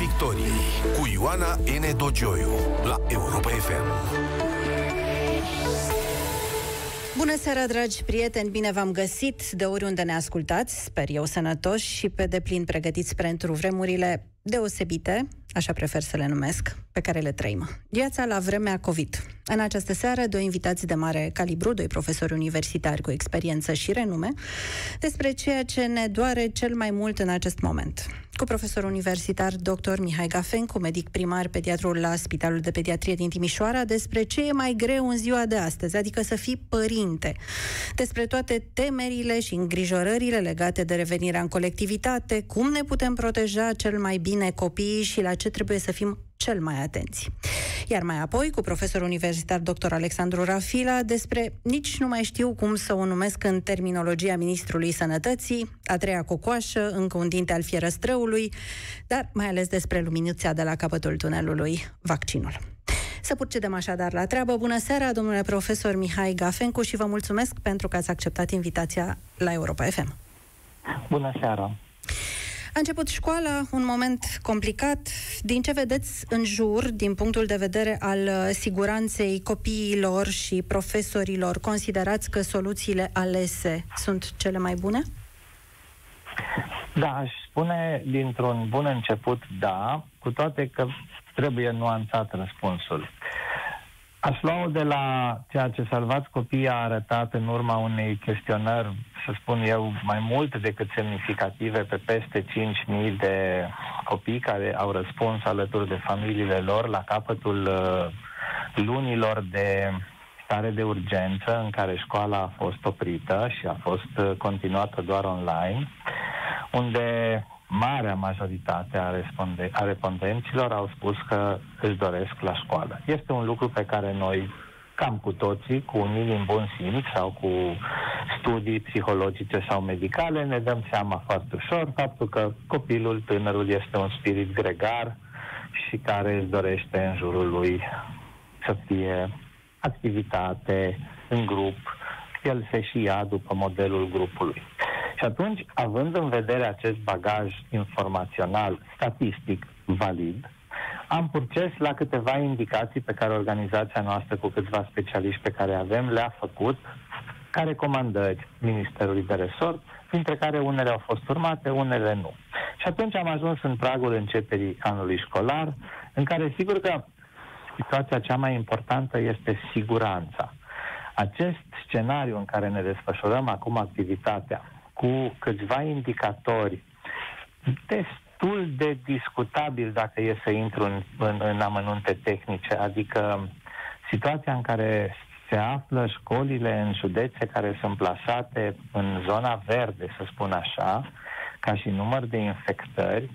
Victoriei cu Ioana N. Dogioiu la Europa FM. Bună seara, dragi prieteni! Bine v-am găsit de oriunde ne ascultați, sper eu sănătoși și pe deplin pregătiți pentru vremurile deosebite, așa prefer să le numesc, pe care le trăim. Viața la vremea COVID. În această seară, doi invitați de mare calibru, doi profesori universitari cu experiență și renume, despre ceea ce ne doare cel mai mult în acest moment cu profesor universitar dr. Mihai Gafencu, medic primar pediatrul la Spitalul de Pediatrie din Timișoara, despre ce e mai greu în ziua de astăzi, adică să fii părinte, despre toate temerile și îngrijorările legate de revenirea în colectivitate, cum ne putem proteja cel mai bine copiii și la ce trebuie să fim cel mai atenți. Iar mai apoi, cu profesor universitar dr. Alexandru Rafila, despre nici nu mai știu cum să o numesc în terminologia Ministrului Sănătății, a treia cocoașă, încă un dinte al fierăstrăului, dar mai ales despre luminuța de la capătul tunelului, vaccinul. Să procedem așadar la treabă. Bună seara, domnule profesor Mihai Gafencu și vă mulțumesc pentru că ați acceptat invitația la Europa FM. Bună seara! A început școala, un moment complicat. Din ce vedeți în jur, din punctul de vedere al uh, siguranței copiilor și profesorilor, considerați că soluțiile alese sunt cele mai bune? Da, aș spune dintr-un bun început da, cu toate că trebuie nuanțat răspunsul. Aș lua de la ceea ce Salvați Copiii a arătat în urma unei chestionări, să spun eu, mai mult decât semnificative pe peste 5.000 de copii care au răspuns alături de familiile lor la capătul uh, lunilor de stare de urgență în care școala a fost oprită și a fost uh, continuată doar online, unde marea majoritate a, responde- a respondenților au spus că își doresc la școală. Este un lucru pe care noi, cam cu toții, cu un minim bun simț sau cu studii psihologice sau medicale, ne dăm seama foarte ușor faptul că copilul, tânărul, este un spirit gregar și care își dorește în jurul lui să fie activitate în grup, el se și ia după modelul grupului. Și atunci, având în vedere acest bagaj informațional, statistic, valid, am purces la câteva indicații pe care organizația noastră cu câțiva specialiști pe care avem le-a făcut ca recomandări Ministerului de Resort, dintre care unele au fost urmate, unele nu. Și atunci am ajuns în pragul începerii anului școlar, în care sigur că situația cea mai importantă este siguranța. Acest scenariu în care ne desfășurăm acum activitatea, cu câțiva indicatori destul de discutabil dacă e să intru în, în, în amănunte tehnice, adică situația în care se află școlile în județe care sunt plasate în zona verde, să spun așa, ca și număr de infectări,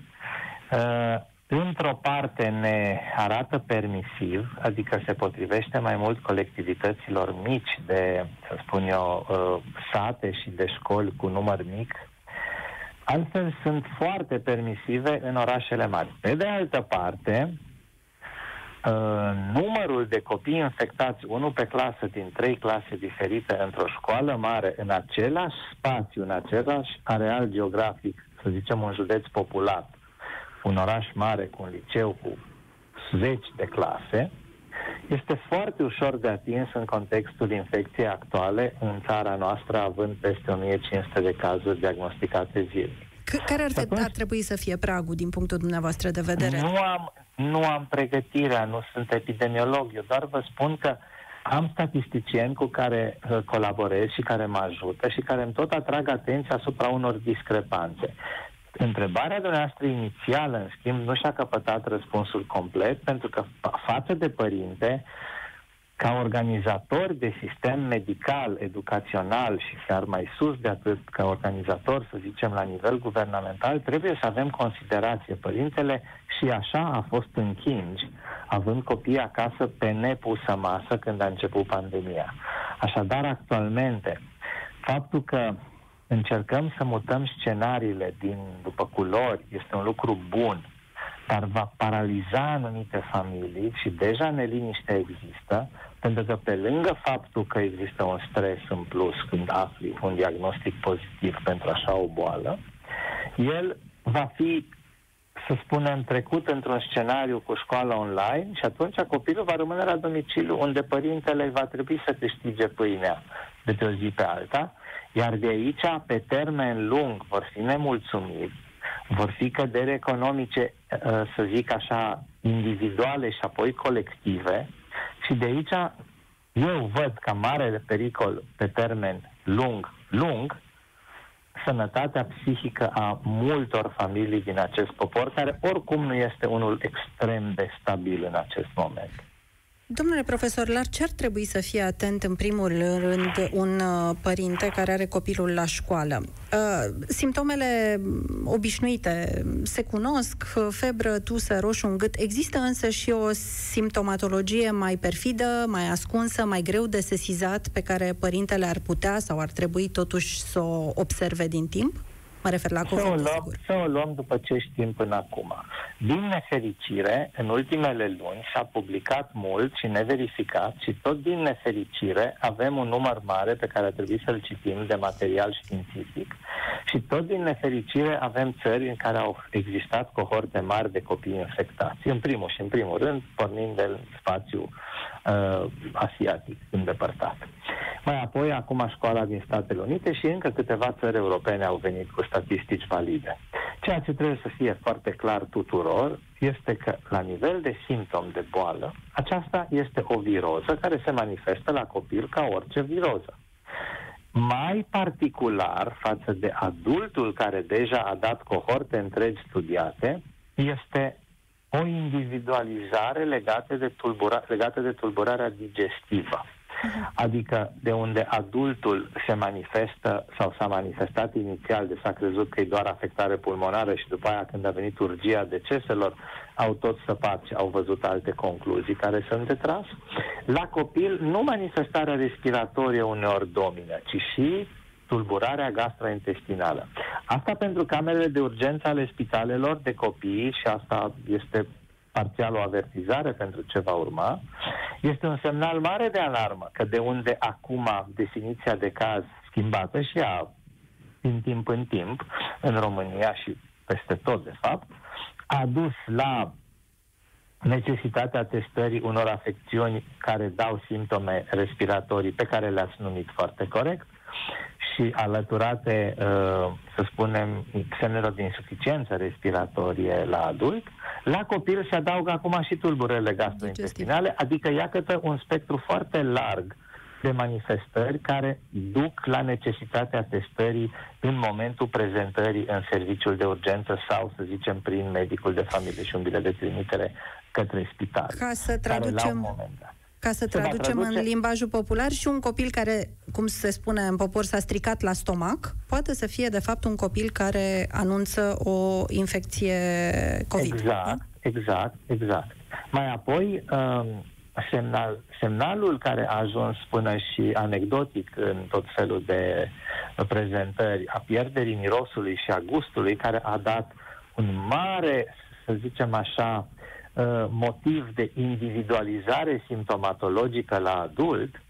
uh, într-o parte ne arată permisiv, adică se potrivește mai mult colectivităților mici de, să spun eu, uh, sate și de școli cu număr mic, altfel sunt foarte permisive în orașele mari. Pe de altă parte, uh, numărul de copii infectați, unul pe clasă din trei clase diferite într-o școală mare, în același spațiu, în același areal geografic, să zicem un județ populat, un oraș mare cu un liceu cu zeci de clase, este foarte ușor de atins în contextul infecției actuale în țara noastră, având peste 1500 de cazuri diagnosticate zilnic. Care ar, atunci, ar trebui să fie pragul din punctul dumneavoastră de vedere? Nu am, nu am pregătirea, nu sunt epidemiolog, eu doar vă spun că am statisticieni cu care uh, colaborez și care mă ajută și care îmi tot atrag atenția asupra unor discrepanțe. Întrebarea dumneavoastră inițială, în schimb, nu și-a căpătat răspunsul complet, pentru că față de părinte, ca organizator de sistem medical, educațional și chiar mai sus de atât, ca organizator, să zicem, la nivel guvernamental, trebuie să avem considerație. Părintele și așa a fost închingi, având copii acasă pe nepusă masă când a început pandemia. Așadar, actualmente, faptul că încercăm să mutăm scenariile din după culori, este un lucru bun, dar va paraliza anumite familii și deja neliniște există, pentru că pe lângă faptul că există un stres în plus când afli un diagnostic pozitiv pentru așa o boală, el va fi să spunem, trecut într-un scenariu cu școala online și atunci copilul va rămâne la domiciliu unde părintele va trebui să câștige pâinea de pe o zi pe alta, iar de aici, pe termen lung, vor fi nemulțumiți, vor fi căderi economice, uh, să zic așa, individuale și apoi colective și de aici eu văd ca mare pericol pe termen lung, lung, sănătatea psihică a multor familii din acest popor, care oricum nu este unul extrem de stabil în acest moment. Domnule profesor, la ce ar trebui să fie atent în primul rând un uh, părinte care are copilul la școală? Uh, simptomele obișnuite se cunosc, febră, tusă, roșu în gât. Există însă și o simptomatologie mai perfidă, mai ascunsă, mai greu de sesizat, pe care părintele ar putea sau ar trebui totuși să o observe din timp? Mă refer la cuvânt, să o, luăm, să o luăm după ce știm până acum. Din nefericire, în ultimele luni s-a publicat mult și neverificat și tot din nefericire avem un număr mare pe care trebuie să-l citim de material științific și tot din nefericire avem țări în care au existat cohorte mari de copii infectați. În primul și în primul rând, pornind de spațiu uh, asiatic îndepărtat. Mai apoi, acum școala din Statele Unite și încă câteva țări europene au venit cu statistici valide. Ceea ce trebuie să fie foarte clar tuturor este că, la nivel de simptom de boală, aceasta este o viroză care se manifestă la copil ca orice viroză. Mai particular față de adultul care deja a dat cohorte întregi studiate, este o individualizare legată de, tulbura, legată de tulburarea digestivă. Mhm. Adică de unde adultul se manifestă sau s-a manifestat inițial, de s-a crezut că e doar afectare pulmonară și după aia când a venit urgia deceselor, au tot săpat și au văzut alte concluzii care sunt de tras. La copil, nu manifestarea respiratorie uneori domină, ci și tulburarea gastrointestinală. Asta pentru camerele de urgență ale spitalelor de copii și asta este parțial o avertizare pentru ce va urma, este un semnal mare de alarmă că de unde acum definiția de caz schimbată și a din timp în timp în România și peste tot, de fapt, a dus la necesitatea testării unor afecțiuni care dau simptome respiratorii pe care le-ați numit foarte corect și alăturate, uh, să spunem, semnelor de insuficiență respiratorie la adult, la copil se adaugă acum și tulburările gastrointestinale, adică iată un spectru foarte larg de manifestări care duc la necesitatea testării în momentul prezentării în serviciul de urgență sau, să zicem, prin medicul de familie și umbile de trimitere către spital. Ca să traducem, ca să traducem în limbajul popular și un copil care, cum se spune în popor, s-a stricat la stomac, poate să fie de fapt un copil care anunță o infecție COVID. Exact, da? exact, exact. Mai apoi, um, semnal, semnalul care a ajuns până și anecdotic în tot felul de prezentări a pierderii mirosului și a gustului, care a dat un mare, să zicem așa, Uh, motiv de individualizare simptomatologică la adult,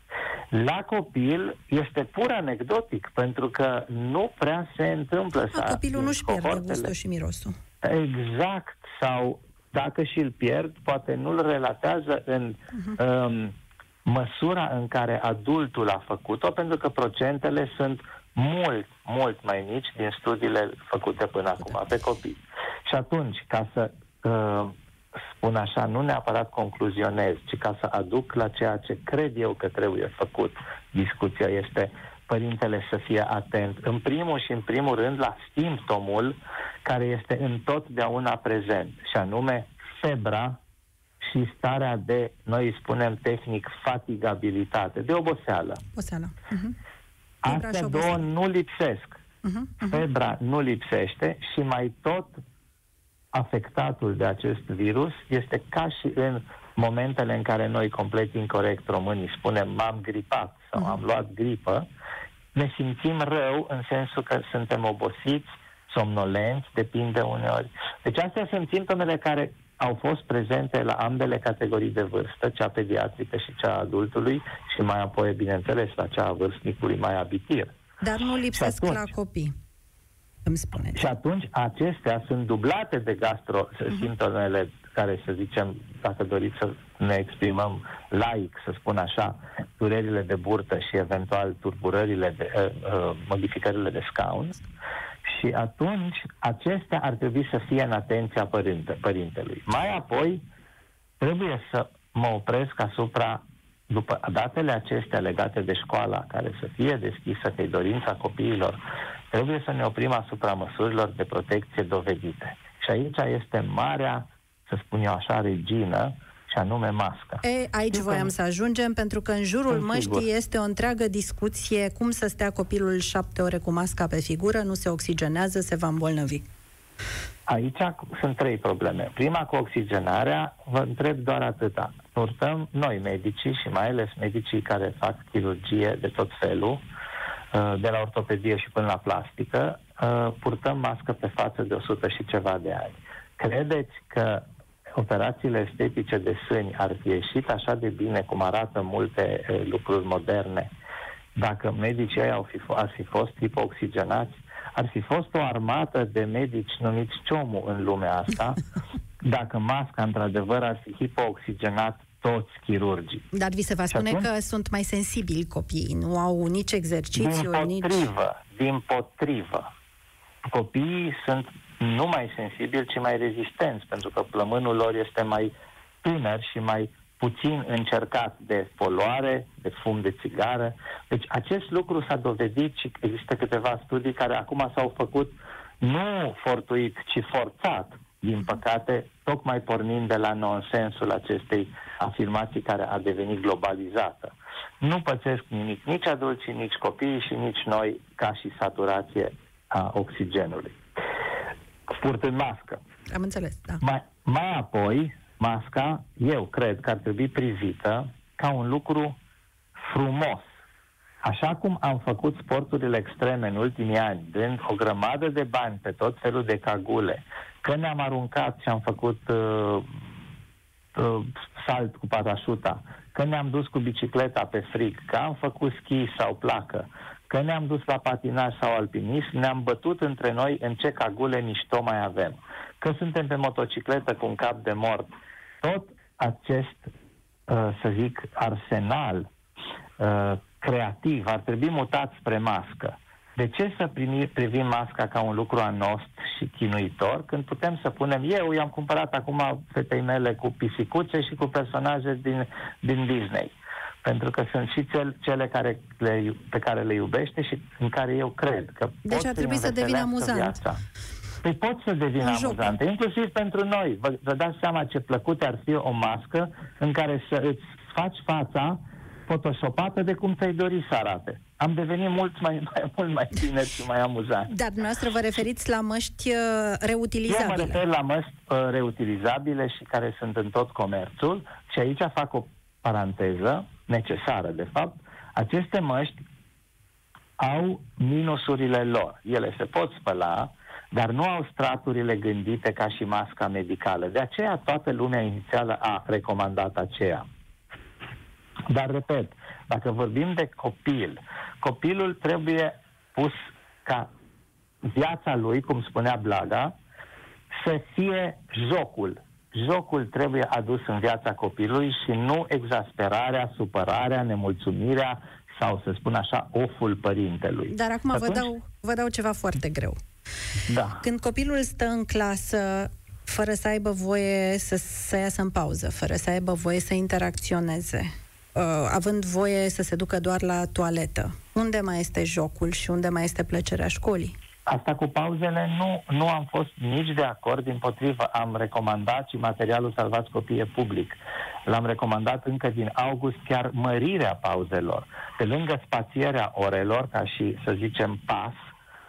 la copil este pur anecdotic, pentru că nu prea se întâmplă să Copilul nu-și pierde gustul și mirosul. Exact, sau dacă și îl pierd, poate nu-l relatează în uh-huh. um, măsura în care adultul a făcut-o, pentru că procentele sunt mult, mult mai mici din studiile făcute până acum pe copii. Și atunci, ca să uh, spun așa, nu neapărat concluzionez, ci ca să aduc la ceea ce cred eu că trebuie făcut. Discuția este părintele să fie atent, în primul și în primul rând, la simptomul care este întotdeauna prezent, și anume febra și starea de, noi spunem tehnic, fatigabilitate, de oboseală. Oboseală. Uh-huh. Astea două nu lipsesc. Uh-huh. Uh-huh. Febra nu lipsește și mai tot afectatul de acest virus este ca și în momentele în care noi, complet incorrect românii, spunem m-am gripat sau am luat gripă, ne simțim rău în sensul că suntem obosiți, somnolenți, depinde uneori. Deci astea sunt simptomele care au fost prezente la ambele categorii de vârstă, cea pediatrică și cea adultului și mai apoi, bineînțeles, la cea a vârstnicului mai abitir. Dar nu lipsesc atunci, la copii. Îmi spune. Și atunci acestea sunt dublate de gastro uh-huh. simptomele care, să zicem, dacă doriți să ne exprimăm laic, să spun așa, durerile de burtă și eventual turburările, de, uh, uh, modificările de scaun. Și atunci acestea ar trebui să fie în atenția părinte, părintelui. Mai apoi trebuie să mă opresc asupra după datele acestea legate de școala care să fie deschisă, că e dorința copiilor, trebuie să ne oprim asupra măsurilor de protecție dovedite. Și aici este marea, să spun eu așa, regină, și anume masca. E, aici voiam să ajungem, pentru că în jurul măștii este o întreagă discuție cum să stea copilul șapte ore cu masca pe figură, nu se oxigenează, se va îmbolnăvi. Aici sunt trei probleme. Prima, cu oxigenarea, vă întreb doar atâta. Purtăm noi, medicii și mai ales medicii care fac chirurgie de tot felul, uh, de la ortopedie și până la plastică, uh, purtăm mască pe față de 100 și ceva de ani. Credeți că operațiile estetice de sâni ar fi ieșit așa de bine cum arată multe uh, lucruri moderne dacă medicii ei au fi, ar fi fost hipoxigenați? ar fi fost o armată de medici numiți Ciomu în lumea asta, dacă masca într-adevăr ar fi hipooxigenat toți chirurgii. Dar vi se va spune atunci, că sunt mai sensibili copiii, nu au nici exercițiu, din nici... Potrivă, din potrivă. Copiii sunt nu mai sensibili, ci mai rezistenți, pentru că plămânul lor este mai tânăr și mai puțin încercat de poluare, de fum de țigară. Deci acest lucru s-a dovedit și există câteva studii care acum s-au făcut nu fortuit, ci forțat, din păcate, tocmai pornind de la nonsensul acestei afirmații care a devenit globalizată. Nu pățesc nimic, nici adulții, nici copiii și nici noi ca și saturație a oxigenului. Purtând mască. Am înțeles, da. Mai, mai apoi, masca, eu cred că ar trebui privită ca un lucru frumos. Așa cum am făcut sporturile extreme în ultimii ani, dând o grămadă de bani pe tot felul de cagule, că ne-am aruncat și am făcut uh, uh, salt cu parașuta, că ne-am dus cu bicicleta pe frig, că am făcut schi sau placă, că ne-am dus la patinaj sau alpinism, ne-am bătut între noi în ce cagule mișto mai avem. Că suntem pe motocicletă cu un cap de mort tot acest, uh, să zic, arsenal uh, creativ ar trebui mutat spre mască. De ce să primi, privim masca ca un lucru anost și chinuitor când putem să punem, eu i-am cumpărat acum fetei mele cu pisicuțe și cu personaje din, din Disney. Pentru că sunt și cel, cele care le, pe care le iubește și în care eu cred că Deci ar trebui să devină amuzant. Viața. Păi pot să devină amuzante, inclusiv pentru noi. Vă, vă dați seama ce plăcut ar fi o mască în care să îți faci fața photoshopată de cum ți-ai dori să arate. Am devenit mult mai, mai, mult mai bine și mai amuzant. Dar dumneavoastră vă referiți la măști uh, reutilizabile? Eu mă refer la măști uh, reutilizabile și care sunt în tot comerțul și aici fac o paranteză necesară, de fapt. Aceste măști au minusurile lor. Ele se pot spăla, dar nu au straturile gândite ca și masca medicală. De aceea toată lumea inițială a recomandat aceea. Dar, repet, dacă vorbim de copil, copilul trebuie pus ca viața lui, cum spunea Blaga, să fie jocul. Jocul trebuie adus în viața copilului și nu exasperarea, supărarea, nemulțumirea sau, să spun așa, oful părintelui. Dar acum Atunci... vă, dau, vă dau ceva foarte greu. Da. Când copilul stă în clasă fără să aibă voie să, să iasă în pauză, fără să aibă voie să interacționeze, uh, având voie să se ducă doar la toaletă, unde mai este jocul și unde mai este plăcerea școlii? Asta cu pauzele nu, nu am fost nici de acord, din potrivă am recomandat și materialul Salvați Copii public. L-am recomandat încă din august chiar mărirea pauzelor. Pe lângă spațierea orelor, ca și, să zicem, pas,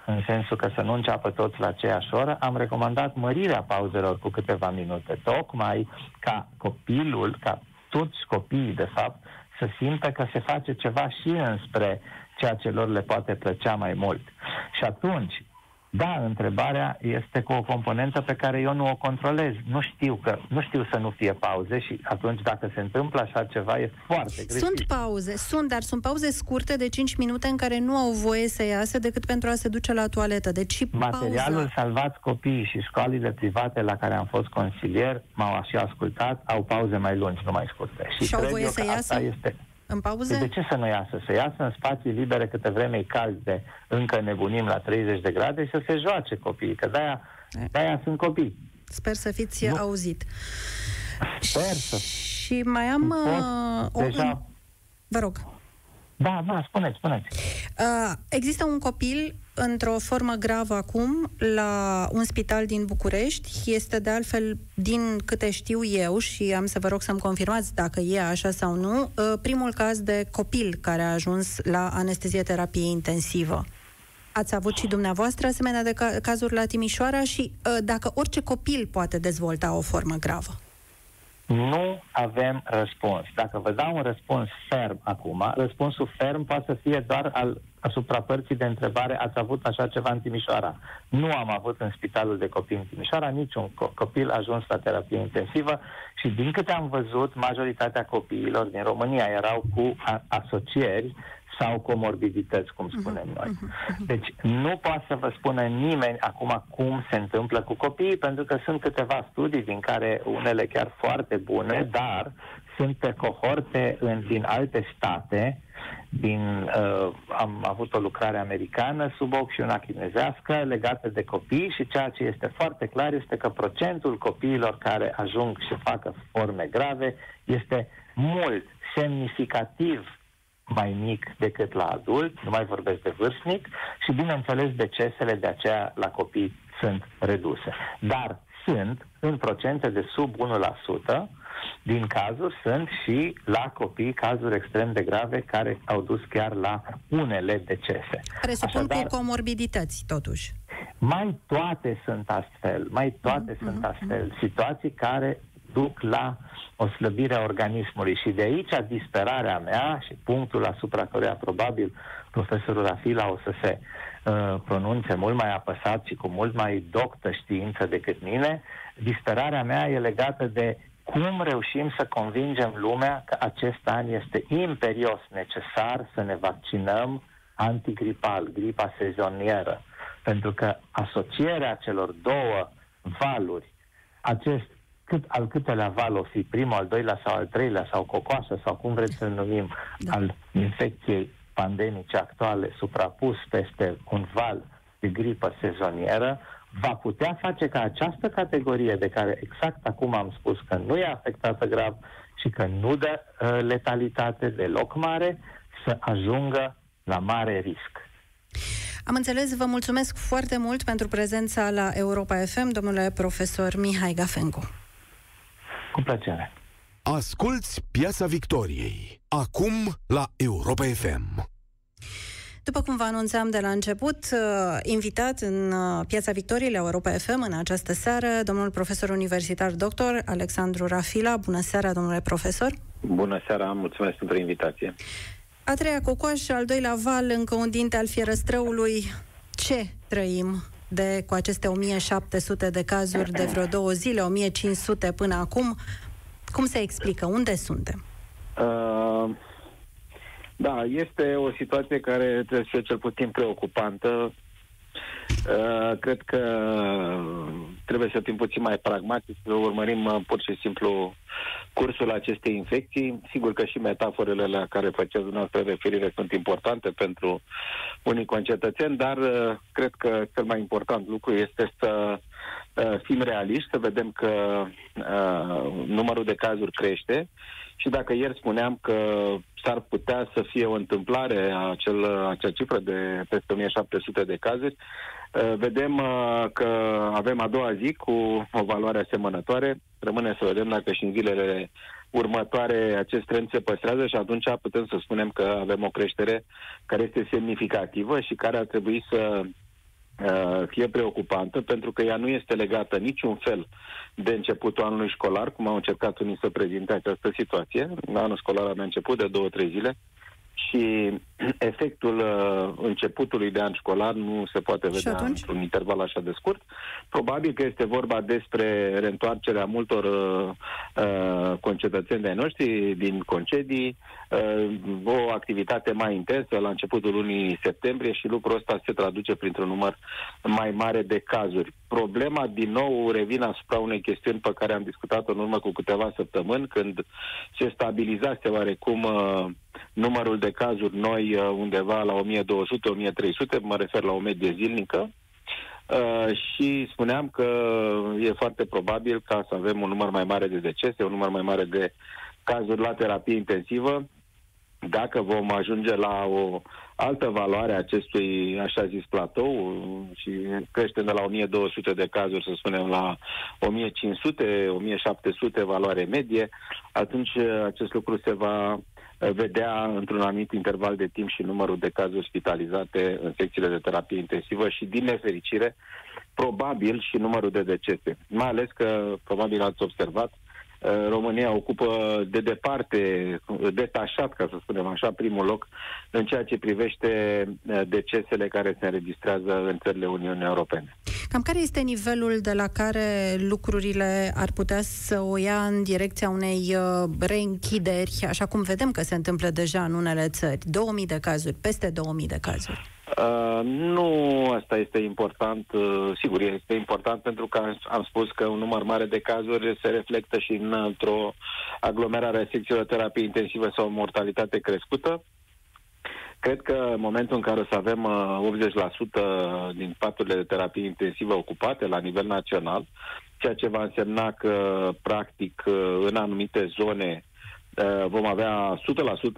în sensul că să nu înceapă toți la aceeași oră, am recomandat mărirea pauzelor cu câteva minute, tocmai ca copilul, ca toți copiii, de fapt, să simtă că se face ceva și înspre ceea ce lor le poate plăcea mai mult. Și atunci, Da, întrebarea este cu o componentă pe care eu nu o controlez. Nu știu că nu știu să nu fie pauze și atunci dacă se întâmplă așa ceva e foarte greșit. Sunt pauze, sunt, dar sunt pauze scurte de 5 minute în care nu au voie să iasă decât pentru a se duce la toaletă. Deci Materialul pauza... Salvați Copiii și școlile private la care am fost consilier m-au și ascultat, au pauze mai lungi, nu mai scurte. Și, și au voie să iasă? Este în pauze? Păi de ce să nu iasă? Să iasă în spații libere câte vreme e cald de încă nebunim la 30 de grade și să se joace copiii, că de-aia, de-aia sunt copii. Sper să fiți nu. auzit. Sper să... Și mai am... uh, deja... Vă rog. Da, da, spuneți, spuneți. Uh, există un copil într-o formă gravă acum la un spital din București. Este de altfel, din câte știu eu, și am să vă rog să-mi confirmați dacă e așa sau nu, uh, primul caz de copil care a ajuns la anestezie terapie intensivă. Ați avut și dumneavoastră asemenea de ca- cazuri la Timișoara și uh, dacă orice copil poate dezvolta o formă gravă? Nu avem răspuns. Dacă vă dau un răspuns ferm acum, răspunsul ferm poate să fie doar al, asupra părții de întrebare, ați avut așa ceva în Timișoara. Nu am avut în spitalul de copii în Timișoara niciun copil ajuns la terapie intensivă și din câte am văzut, majoritatea copiilor din România erau cu a- asocieri sau comorbidități, cum spunem noi. Mhm, mhm. Deci nu poate să vă spună nimeni acum cum se întâmplă cu copiii, pentru că sunt câteva studii din care unele chiar foarte bune, dar sunt pe cohorte în, din alte state, din, uh, am avut o lucrare americană sub ochi și una chinezească legată de copii și ceea ce este foarte clar este că procentul copiilor care ajung și facă forme grave este mult, semnificativ mai mic decât la adult, nu mai vorbesc de vârstnic și, bineînțeles, decesele de aceea la copii sunt reduse. Dar sunt în procente de sub 1%, din cazuri sunt și la copii cazuri extrem de grave care au dus chiar la unele decese. Presupun Așadar, cu comorbidități, totuși. Mai toate sunt astfel, mai toate mm-hmm. sunt astfel. Situații care duc la o slăbire a organismului. Și de aici disperarea mea și punctul asupra căruia probabil profesorul Rafila o să se uh, pronunțe mult mai apăsat și cu mult mai doctă știință decât mine, disperarea mea e legată de cum reușim să convingem lumea că acest an este imperios necesar să ne vaccinăm antigripal, gripa sezonieră. Pentru că asocierea celor două valuri, acest cât, al câtelea val o fi, primul, al doilea sau al treilea, sau cocoasă, sau cum vreți să-l numim, da. al infecției pandemice actuale suprapus peste un val de gripă sezonieră, va putea face ca această categorie de care exact acum am spus că nu e afectată grav și că nu dă uh, letalitate deloc mare, să ajungă la mare risc. Am înțeles, vă mulțumesc foarte mult pentru prezența la Europa FM, domnule profesor Mihai Gafencu. Cu plăcere. Asculți Piața Victoriei. Acum la Europa FM. După cum vă anunțam de la început, uh, invitat în uh, Piața Victoriei la Europa FM în această seară, domnul profesor universitar doctor Alexandru Rafila. Bună seara, domnule profesor! Bună seara, mulțumesc pentru invitație! A treia cocoașă, al doilea val, încă un dinte al fierăstrăului. Ce trăim de cu aceste 1700 de cazuri de vreo două zile, 1500 până acum. Cum se explică? Unde suntem? Uh, da, este o situație care trebuie să fie cel puțin preocupantă. Uh, cred că trebuie să fim puțin mai pragmatici, să urmărim uh, pur și simplu cursul acestei infecții. Sigur că și metaforele la care faceți dumneavoastră referire sunt importante pentru unii concetățeni, dar uh, cred că cel mai important lucru este să uh, fim realiști, să vedem că uh, numărul de cazuri crește și dacă ieri spuneam că s-ar putea să fie o întâmplare acel, acea cifră de peste 1700 de cazuri, uh, vedem uh, că avem a doua zi cu o valoare asemănătoare. Rămâne să vedem dacă și în zilele următoare acest trend se păstrează și atunci putem să spunem că avem o creștere care este semnificativă și care ar trebui să Uh, fie preocupantă, pentru că ea nu este legată niciun fel de începutul anului școlar, cum au încercat unii să prezinte această situație. Anul școlar a început de două, trei zile și efectul uh, începutului de an școlar nu se poate vedea atunci? într-un interval așa de scurt. Probabil că este vorba despre reîntoarcerea multor uh, uh, concetățeni de noștri din concedii, uh, o activitate mai intensă la începutul lunii septembrie și lucrul ăsta se traduce printr-un număr mai mare de cazuri. Problema, din nou, revine asupra unei chestiuni pe care am discutat-o în urmă cu câteva săptămâni, când se stabilizase oarecum uh, numărul de cazuri noi uh, undeva la 1200-1300, mă refer la o medie zilnică, Uh, și spuneam că e foarte probabil ca să avem un număr mai mare de decese, un număr mai mare de cazuri la terapie intensivă, dacă vom ajunge la o altă valoare a acestui, așa zis, platou și creștem de la 1200 de cazuri, să spunem, la 1500, 1700 valoare medie, atunci acest lucru se va vedea într-un anumit interval de timp și numărul de cazuri spitalizate în secțiile de terapie intensivă și, din nefericire, probabil și numărul de decese. Mai ales că, probabil ați observat, Uh, România ocupă de departe, detașat, ca să spunem așa, primul loc în ceea ce privește uh, decesele care se înregistrează în țările Uniunii Europene. Cam care este nivelul de la care lucrurile ar putea să o ia în direcția unei uh, reînchideri, așa cum vedem că se întâmplă deja în unele țări? 2000 de cazuri, peste 2000 de cazuri. Uh, nu asta este important. Uh, sigur, este important pentru că am, am spus că un număr mare de cazuri se reflectă și în, într-o aglomerare a secțiilor terapie intensivă sau o mortalitate crescută. Cred că în momentul în care o să avem uh, 80% din paturile de terapie intensivă ocupate la nivel național, ceea ce va însemna că, practic, uh, în anumite zone Uh, vom avea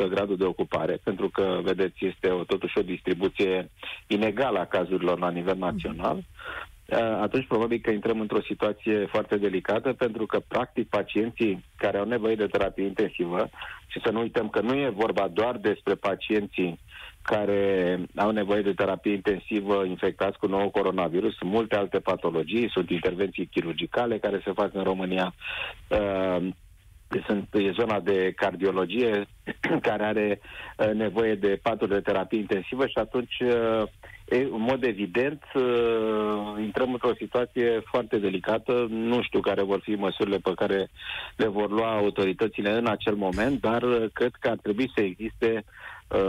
100% gradul de ocupare, pentru că, vedeți, este o, totuși o distribuție inegală a cazurilor la nivel național, uh, atunci probabil că intrăm într-o situație foarte delicată, pentru că, practic, pacienții care au nevoie de terapie intensivă, și să nu uităm că nu e vorba doar despre pacienții care au nevoie de terapie intensivă infectați cu nou coronavirus. Sunt multe alte patologii, sunt intervenții chirurgicale care se fac în România, uh, sunt, e zona de cardiologie care are uh, nevoie de paturi de terapie intensivă și atunci, uh, în mod evident, uh, intrăm într-o situație foarte delicată. Nu știu care vor fi măsurile pe care le vor lua autoritățile în acel moment, dar cred că ar trebui să existe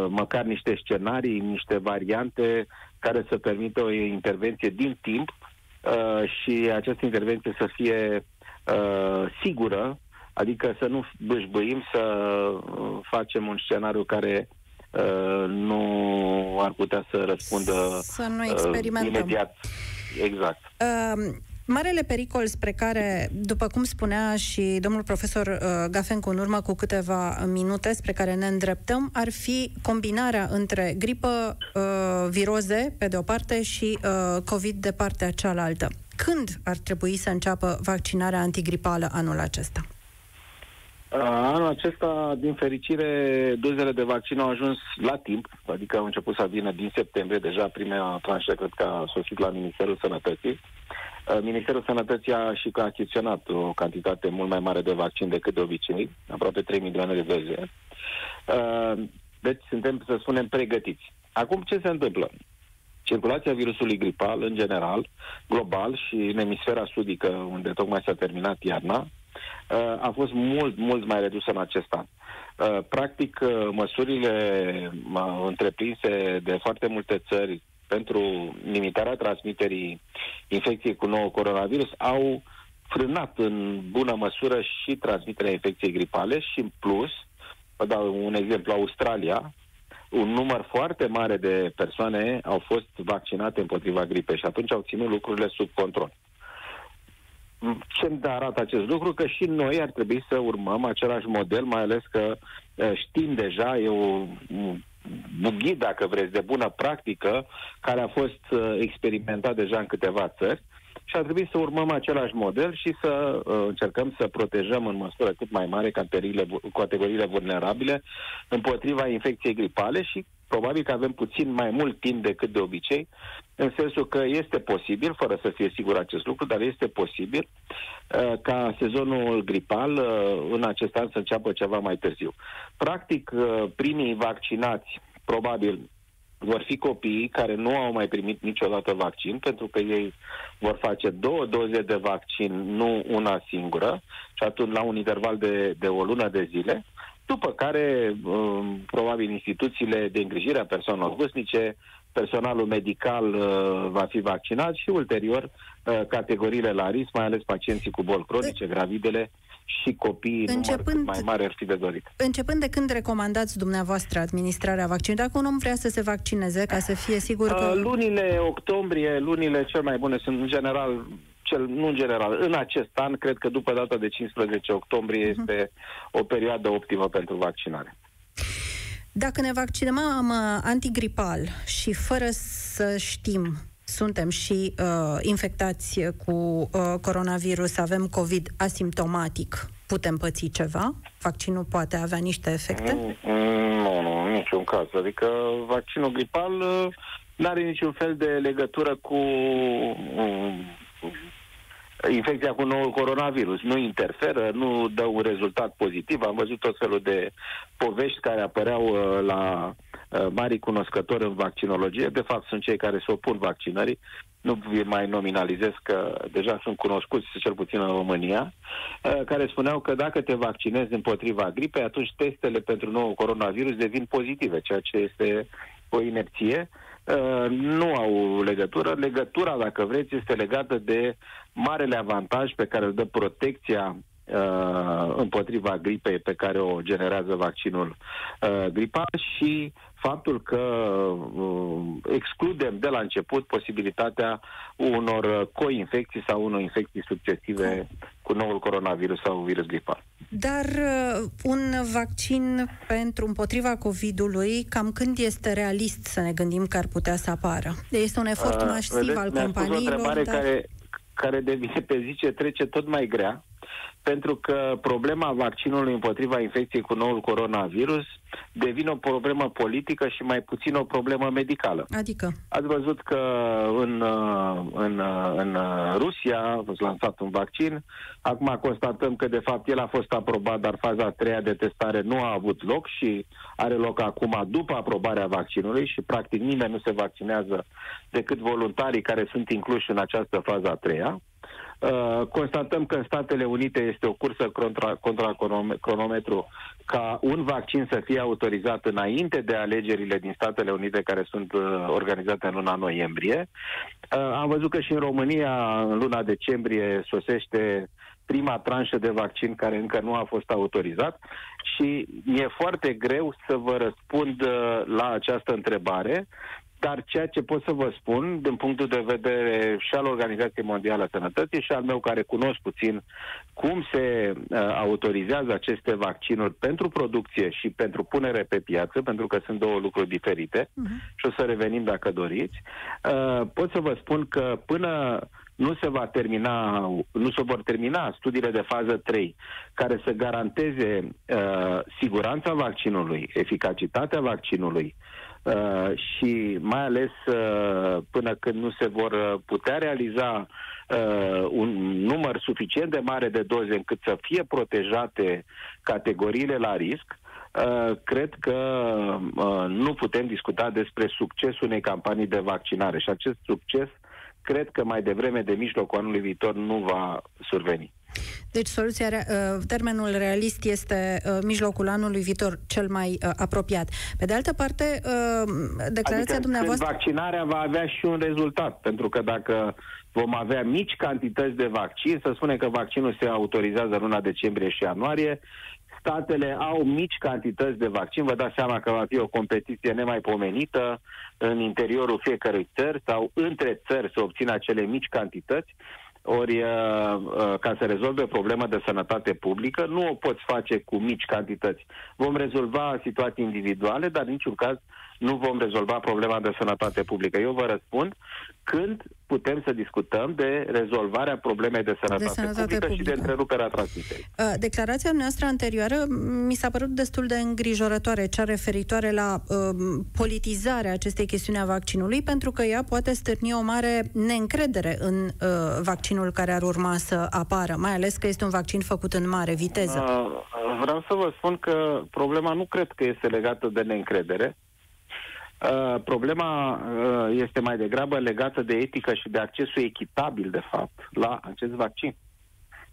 măcar niște scenarii, niște variante care să permită o intervenție din timp și această intervenție să fie sigură Adică să nu bâșbâim, să uh, facem un scenariu care uh, nu ar putea să răspundă să nu uh, experimentăm. Uh, imediat. Exact. Uh, Marele pericol spre care, după cum spunea și domnul profesor uh, Gafencu în urmă cu câteva minute, spre care ne îndreptăm, ar fi combinarea între gripă, uh, viroze, pe de o parte, și uh, COVID de partea cealaltă. Când ar trebui să înceapă vaccinarea antigripală anul acesta? Anul acesta, din fericire, dozele de vaccin au ajuns la timp, adică au început să vină din septembrie, deja prima tranșă cred că a sosit la Ministerul Sănătății. Ministerul Sănătății a și că a achiziționat o cantitate mult mai mare de vaccin decât de obicei, aproape 3 milioane de doze. Deci suntem, să spunem, pregătiți. Acum ce se întâmplă? Circulația virusului gripal, în general, global și în emisfera sudică, unde tocmai s-a terminat iarna, Uh, a fost mult, mult mai redusă în acest an. Uh, practic, uh, măsurile întreprinse de foarte multe țări pentru limitarea transmiterii infecției cu nou coronavirus au frânat în bună măsură și transmiterea infecției gripale și în plus, vă dau un exemplu, Australia, un număr foarte mare de persoane au fost vaccinate împotriva gripei și atunci au ținut lucrurile sub control. Ce arată acest lucru? Că și noi ar trebui să urmăm același model, mai ales că știm deja, e o, un ghid, dacă vreți, de bună practică, care a fost experimentat deja în câteva țări și ar trebui să urmăm același model și să uh, încercăm să protejăm în măsură cât mai mare categoriile, categoriile vulnerabile împotriva infecției gripale și probabil că avem puțin mai mult timp decât de obicei, în sensul că este posibil, fără să fie sigur acest lucru, dar este posibil uh, ca sezonul gripal uh, în acest an să înceapă ceva mai târziu. Practic, uh, primii vaccinați, probabil, vor fi copiii care nu au mai primit niciodată vaccin, pentru că ei vor face două doze de vaccin, nu una singură, și atunci la un interval de, de o lună de zile, după care, um, probabil, instituțiile de îngrijire a persoanelor vârstnice, personalul medical uh, va fi vaccinat și ulterior uh, categoriile la risc, mai ales pacienții cu boli cronice, gravidele și copiii începând, număr mai mare ar fi de dorit. Începând de când recomandați dumneavoastră administrarea vaccinului? Dacă un om vrea să se vaccineze, ca să fie sigur că... Uh, lunile octombrie, lunile cel mai bune sunt în general cel, nu în general, în acest an, cred că după data de 15 octombrie uh-huh. este o perioadă optimă pentru vaccinare. Dacă ne vaccinăm uh, antigripal și fără să știm suntem și uh, infectați cu uh, coronavirus, avem COVID asimptomatic, putem păți ceva? Vaccinul poate avea niște efecte? Mm, mm, nu, nu, în niciun caz. Adică vaccinul gripal uh, nu are niciun fel de legătură cu uh, infecția cu noul coronavirus. Nu interferă, nu dă un rezultat pozitiv. Am văzut tot felul de povești care apăreau uh, la uh, mari cunoscători în vaccinologie. De fapt, sunt cei care se opun vaccinării. Nu mai nominalizez că deja sunt cunoscuți, cel puțin în România, uh, care spuneau că dacă te vaccinezi împotriva gripei, atunci testele pentru nou coronavirus devin pozitive, ceea ce este o inerție. Uh, nu au legătură. Legătura, dacă vreți, este legată de marele avantaj pe care îl dă protecția uh, împotriva gripei pe care o generează vaccinul uh, gripal și faptul că uh, excludem de la început posibilitatea unor coinfecții sau unor infecții succesive cu noul coronavirus sau virus gripal. Dar uh, un vaccin pentru împotriva COVID-ului, cam când este realist să ne gândim că ar putea să apară? Este un efort uh, masiv vedeți, al companiilor. O dar... care, care devine pe zi ce trece tot mai grea pentru că problema vaccinului împotriva infecției cu noul coronavirus devine o problemă politică și mai puțin o problemă medicală. Adică? Ați văzut că în, în, în Rusia a fost lansat un vaccin, acum constatăm că de fapt el a fost aprobat, dar faza a treia de testare nu a avut loc și are loc acum după aprobarea vaccinului și practic nimeni nu se vaccinează decât voluntarii care sunt incluși în această fază a treia. Uh, constatăm că în Statele Unite este o cursă contra, contra cronometru ca un vaccin să fie autorizat înainte de alegerile din Statele Unite care sunt uh, organizate în luna noiembrie. Uh, am văzut că și în România în luna decembrie sosește prima tranșă de vaccin care încă nu a fost autorizat și mi-e foarte greu să vă răspund uh, la această întrebare dar ceea ce pot să vă spun, din punctul de vedere și al Organizației Mondiale a Sănătății și al meu care cunosc puțin cum se uh, autorizează aceste vaccinuri pentru producție și pentru punere pe piață, pentru că sunt două lucruri diferite uh-huh. și o să revenim dacă doriți, uh, pot să vă spun că până nu se va termina, nu se vor termina studiile de fază 3 care să garanteze uh, siguranța vaccinului, eficacitatea vaccinului, Uh, și mai ales uh, până când nu se vor uh, putea realiza uh, un număr suficient de mare de doze încât să fie protejate categoriile la risc, Uh, cred că uh, nu putem discuta despre succesul unei campanii de vaccinare și acest succes cred că mai devreme de mijlocul anului viitor nu va surveni. Deci soluția, uh, termenul realist este uh, mijlocul anului viitor cel mai uh, apropiat. Pe de altă parte, declarația adică dumneavoastră... vaccinarea va avea și un rezultat, pentru că dacă vom avea mici cantități de vaccin, să spunem că vaccinul se autorizează luna decembrie și ianuarie, statele au mici cantități de vaccin, vă dați seama că va fi o competiție nemaipomenită în interiorul fiecărui țări sau între țări să obțină acele mici cantități ori, uh, uh, ca să rezolve problema de sănătate publică, nu o poți face cu mici cantități. Vom rezolva situații individuale, dar în niciun caz nu vom rezolva problema de sănătate publică. Eu vă răspund când putem să discutăm de rezolvarea problemei de sănătate, de sănătate publică, publică și de întreruperea transmiterii. Uh, declarația noastră anterioară mi s-a părut destul de îngrijorătoare, cea referitoare la uh, politizarea acestei chestiuni a vaccinului, pentru că ea poate stârni o mare neîncredere în uh, vaccinul care ar urma să apară, mai ales că este un vaccin făcut în mare viteză. Uh, vreau să vă spun că problema nu cred că este legată de neîncredere, Uh, problema uh, este mai degrabă legată de etică și de accesul echitabil, de fapt, la acest vaccin.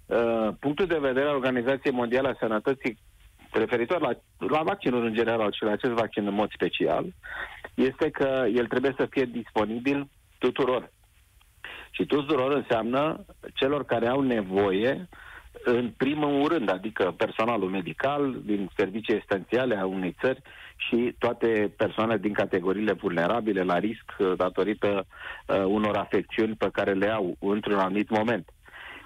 Uh, punctul de vedere al Organizației Mondiale a Sănătății referitor la, la vaccinul în general și la acest vaccin în mod special, este că el trebuie să fie disponibil tuturor. Și tuturor înseamnă celor care au nevoie în primul rând, adică personalul medical din servicii esențiale a unei țări și toate persoanele din categoriile vulnerabile la risc uh, datorită uh, unor afecțiuni pe care le au într-un anumit moment.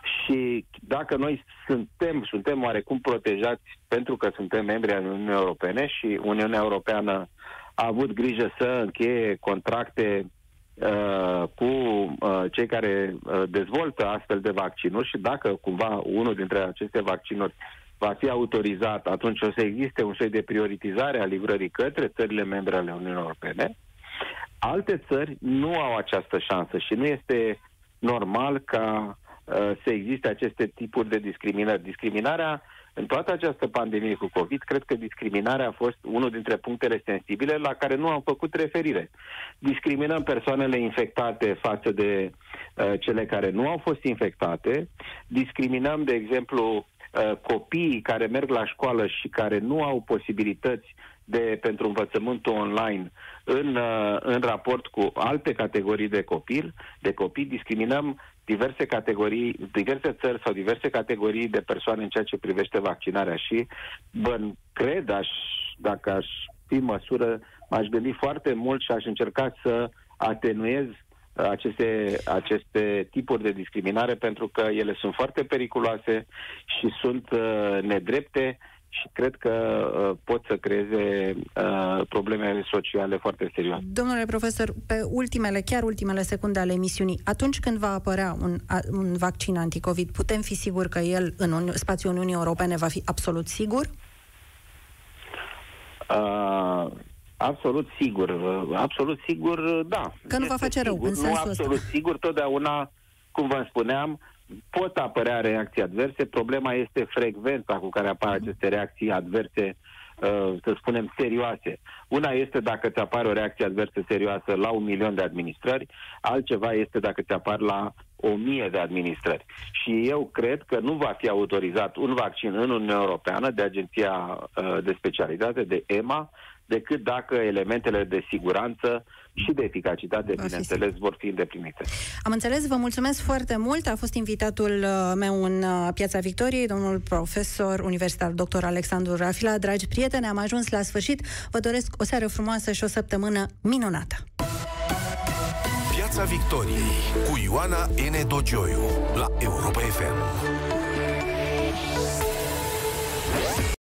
Și dacă noi suntem, suntem oarecum protejați pentru că suntem membri ai Uniunii Europene și Uniunea Europeană a avut grijă să încheie contracte uh, cu uh, cei care uh, dezvoltă astfel de vaccinuri și dacă cumva unul dintre aceste vaccinuri va fi autorizat, atunci o să existe un soi de prioritizare a livrării către țările membre ale Uniunii Europene. Alte țări nu au această șansă și nu este normal ca uh, să existe aceste tipuri de discriminări. Discriminarea în toată această pandemie cu COVID, cred că discriminarea a fost unul dintre punctele sensibile la care nu am făcut referire. Discriminăm persoanele infectate față de uh, cele care nu au fost infectate, discriminăm, de exemplu, Uh, copiii care merg la școală și care nu au posibilități de, pentru învățământul online în, uh, în raport cu alte categorii de copil, de copii, discriminăm diverse categorii, diverse țări sau diverse categorii de persoane în ceea ce privește vaccinarea și bă, cred, aș, dacă aș fi măsură, m-aș gândi foarte mult și aș încerca să atenuez aceste, aceste tipuri de discriminare pentru că ele sunt foarte periculoase și sunt uh, nedrepte și cred că uh, pot să creeze uh, probleme sociale foarte serioase. Domnule profesor, pe ultimele, chiar ultimele secunde ale emisiunii, atunci când va apărea un, a, un vaccin anticovid, putem fi siguri că el în Uni- spațiul Uniunii Europene va fi absolut sigur? Uh, Absolut sigur. Absolut sigur, da. Că nu va face rău, în sensul Nu absolut ăsta. sigur, totdeauna, cum vă spuneam, pot apărea reacții adverse. Problema este frecvența cu care apar aceste reacții adverse, uh, să spunem, serioase. Una este dacă ți apare o reacție adversă serioasă la un milion de administrări, altceva este dacă ți apar la o mie de administrări. Și eu cred că nu va fi autorizat un vaccin în Uniunea Europeană de Agenția uh, de Specialitate, de EMA, decât dacă elementele de siguranță și de eficacitate, Va bineînțeles, fi vor fi îndeplinite. Am înțeles, vă mulțumesc foarte mult. A fost invitatul uh, meu în uh, Piața Victoriei, domnul profesor universitar dr. Alexandru Rafila. Dragi prieteni, am ajuns la sfârșit. Vă doresc o seară frumoasă și o săptămână minunată. Piața Victoriei cu Ioana N. Dogioiu la Europa FM.